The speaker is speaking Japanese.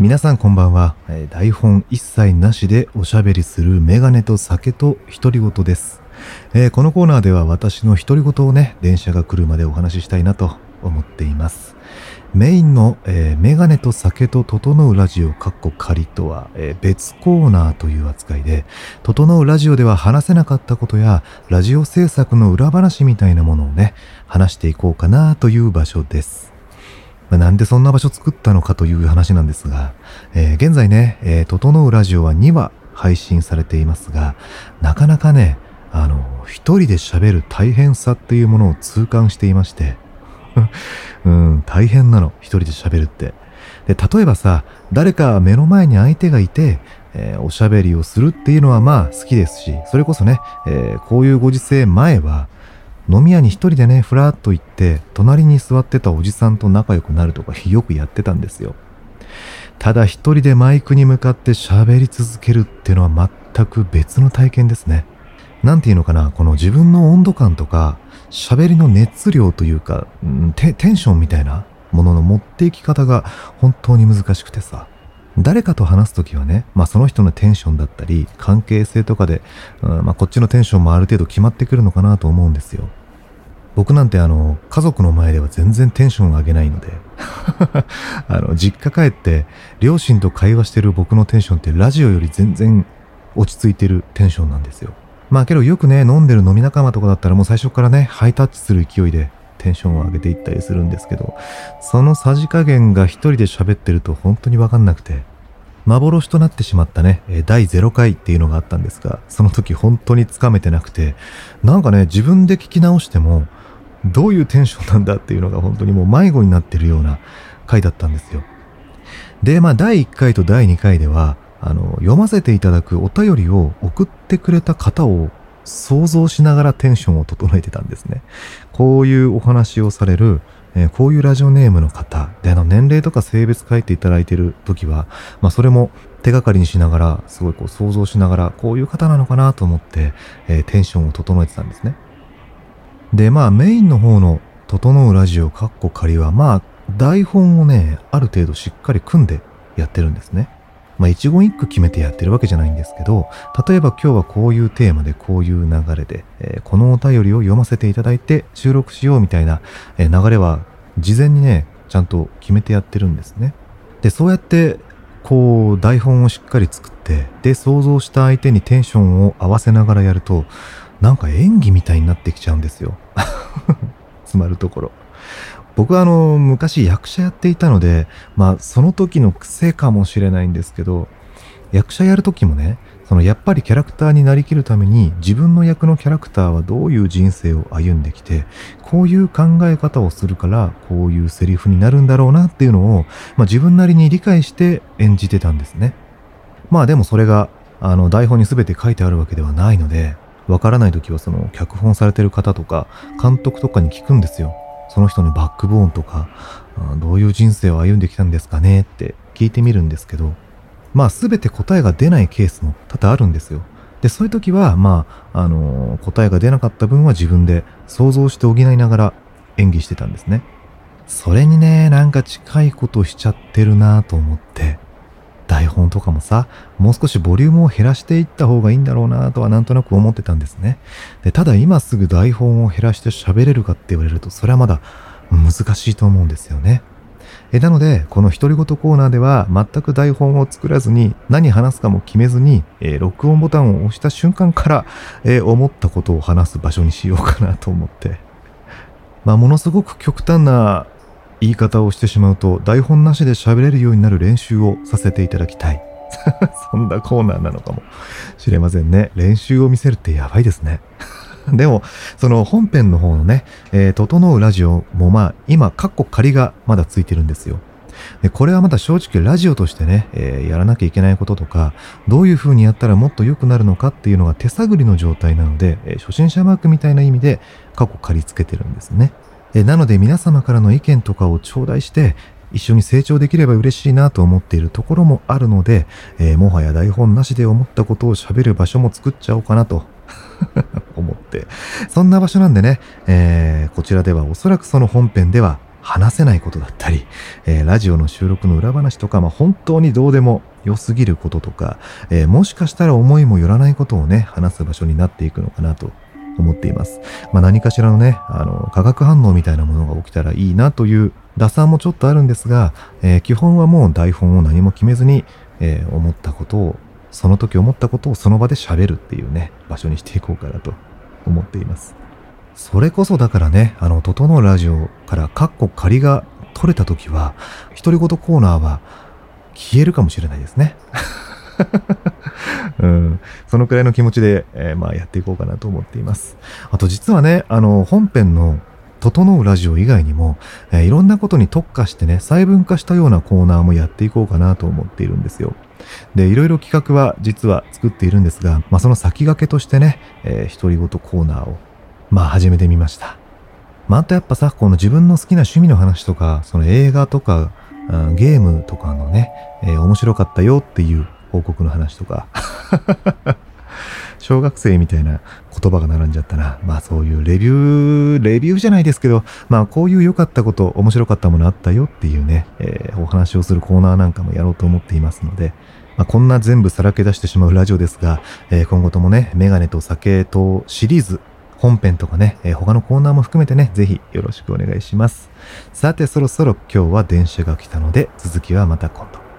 皆さんこんばんは。えー台本一切なしでおしゃべりするメガネと酒と独り言です。えーこのコーナーでは私の独り言をね、電車が来るまでお話ししたいなと思っています。メインの、えーメガネと酒と整うラジオカッコ仮とは、えー別コーナーという扱いで、整うラジオでは話せなかったことや、ラジオ制作の裏話みたいなものをね、話していこうかなという場所です。なんでそんな場所作ったのかという話なんですが、えー現在ね、えー、整うラジオは2話配信されていますが、なかなかね、あの、一人で喋る大変さっていうものを痛感していまして、うん、大変なの、一人で喋るって。で、例えばさ、誰か目の前に相手がいて、えーおしゃべりをするっていうのはまあ好きですし、それこそね、えーこういうご時世前は、飲み屋に一人でね、ふらっと行って、隣に座ってたおじさんと仲良くなるとかよくやってたんですよ。ただ一人でマイクに向かって喋り続けるっていうのは全く別の体験ですね。なんていうのかな、この自分の温度感とか、喋りの熱量というか、うんテテンションみたいなものの持っていき方が本当に難しくてさ。誰かと話すときはね、まあその人のテンションだったり、関係性とかで、うんまあこっちのテンションもある程度決まってくるのかなと思うんですよ。僕なんてあの、家族の前では全然テンション上げないので、あの、実家帰って、両親と会話してる僕のテンションってラジオより全然落ち着いてるテンションなんですよ。まあけどよくね、飲んでる飲み仲間とかだったらもう最初からね、ハイタッチする勢いでテンションを上げていったりするんですけど、そのさじ加減が一人で喋ってると本当にわかんなくて、幻となってしまったね、第0回っていうのがあったんですが、その時本当につかめてなくて、なんかね、自分で聞き直しても、どういうテンションなんだっていうのが本当にもう迷子になってるような回だったんですよ。で、まあ、第1回と第2回では、あの、読ませていただくお便りを送ってくれた方を想像しながらテンションを整えてたんですね。こういうお話をされる、えーこういうラジオネームの方、で、あの、年齢とか性別書いていただいてる時は、まあ、それも手がかりにしながら、すごいこう想像しながら、こういう方なのかなと思って、えーテンションを整えてたんですね。で、まあメインの方の整うラジオかっこ仮は、まあ台本をね、ある程度しっかり組んでやってるんですね。まあ一言一句決めてやってるわけじゃないんですけど、例えば今日はこういうテーマでこういう流れで、えーこのお便りを読ませていただいて収録しようみたいな、え流れは事前にね、ちゃんと決めてやってるんですね。で、そうやって、こう台本をしっかり作って、で、想像した相手にテンションを合わせながらやると、なんか演技みたいになってきちゃうんですよ。つまるところ。僕はあの、昔役者やっていたので、まあ、その時の癖かもしれないんですけど、役者やる時もね、そのやっぱりキャラクターになりきるために自分の役のキャラクターはどういう人生を歩んできて、こういう考え方をするから、こういうセリフになるんだろうなっていうのを、まあ自分なりに理解して演じてたんですね。まあでもそれが、あの、台本に全て書いてあるわけではないので、わからない時はその脚本されてる方とか、監督とかに聞くんですよ。その人のバックボーンとか、どういう人生を歩んできたんですかねって聞いてみるんですけど、まあ全て答えが出ないケースも多々あるんですよ。で、そういう時は、まあ、あの答えが出なかった分は自分で想像して補いながら演技してたんですね。それにね、なんか近いことしちゃってるなと思って、本とかもさ、もう少しボリュームを減らしていった方がいいんだろうなとはなんとなく思ってたんですね。で、ただ今すぐ台本を減らして喋れるかって言われると、それはまだ難しいと思うんですよね。えなので、この独り言コーナーでは全く台本を作らずに何話すかも決めずに、えー録音ボタンを押した瞬間から、えー思ったことを話す場所にしようかなと思って。まあ、ものすごく極端な言い方をしてしまうと、台本なしで喋れるようになる練習をさせていただきたい。そんなコーナーなのかもしれませんね。練習を見せるってやばいですね。でも、その本編の方のね、えー、整うラジオもまあ、今、カッコ仮がまだついてるんですよ。で、これはまだ正直ラジオとしてね、えーやらなきゃいけないこととか、どういう風にやったらもっと良くなるのかっていうのが手探りの状態なので、えー初心者マークみたいな意味で過去借りつけてるんですね。えなので皆様からの意見とかを頂戴して、一緒に成長できれば嬉しいなと思っているところもあるので、えーもはや台本なしで思ったことを喋る場所も作っちゃおうかなと 思って。そんな場所なんでね、えーこちらではおそらくその本編では話せないことだったり、えー、ラジオの収録の裏話とか、まあ、本当にどうでも良すぎることとか、えー、もしかしたら思いもよらないことをね、話す場所になっていくのかなと思っています。まあ、何かしらのね、あの、化学反応みたいなものが起きたらいいなという打算もちょっとあるんですが、えー、基本はもう台本を何も決めずに、えー、思ったことを、その時思ったことをその場で喋るっていうね、場所にしていこうかなと思っています。それこそだからね、あの、整うラジオからカッコ仮が取れた時は、独り言コーナーは消えるかもしれないですね。うん、そのくらいの気持ちで、えー、まあやっていこうかなと思っています。あと実はね、あの、本編の整うラジオ以外にも、えー、いろんなことに特化してね、細分化したようなコーナーもやっていこうかなと思っているんですよ。で、いろいろ企画は実は作っているんですが、まあその先駆けとしてね、えー、独り言コーナーを、まあ始めてみました。またやっぱさ、この自分の好きな趣味の話とか、その映画とか、ゲームとかのね、えー、面白かったよっていう報告の話とか 小学生みたいな言葉が並んじゃったな。まあそういうレビュー、レビューじゃないですけど、まあこういう良かったこと、面白かったものあったよっていうね、えー、お話をするコーナーなんかもやろうと思っていますので、まあ、こんな全部さらけ出してしまうラジオですが、えー、今後ともね、メガネと酒とシリーズ、本編とかね、えー、他のコーナーも含めてね、ぜひよろしくお願いします。さて、そろそろ今日は電車が来たので、続きはまた今度。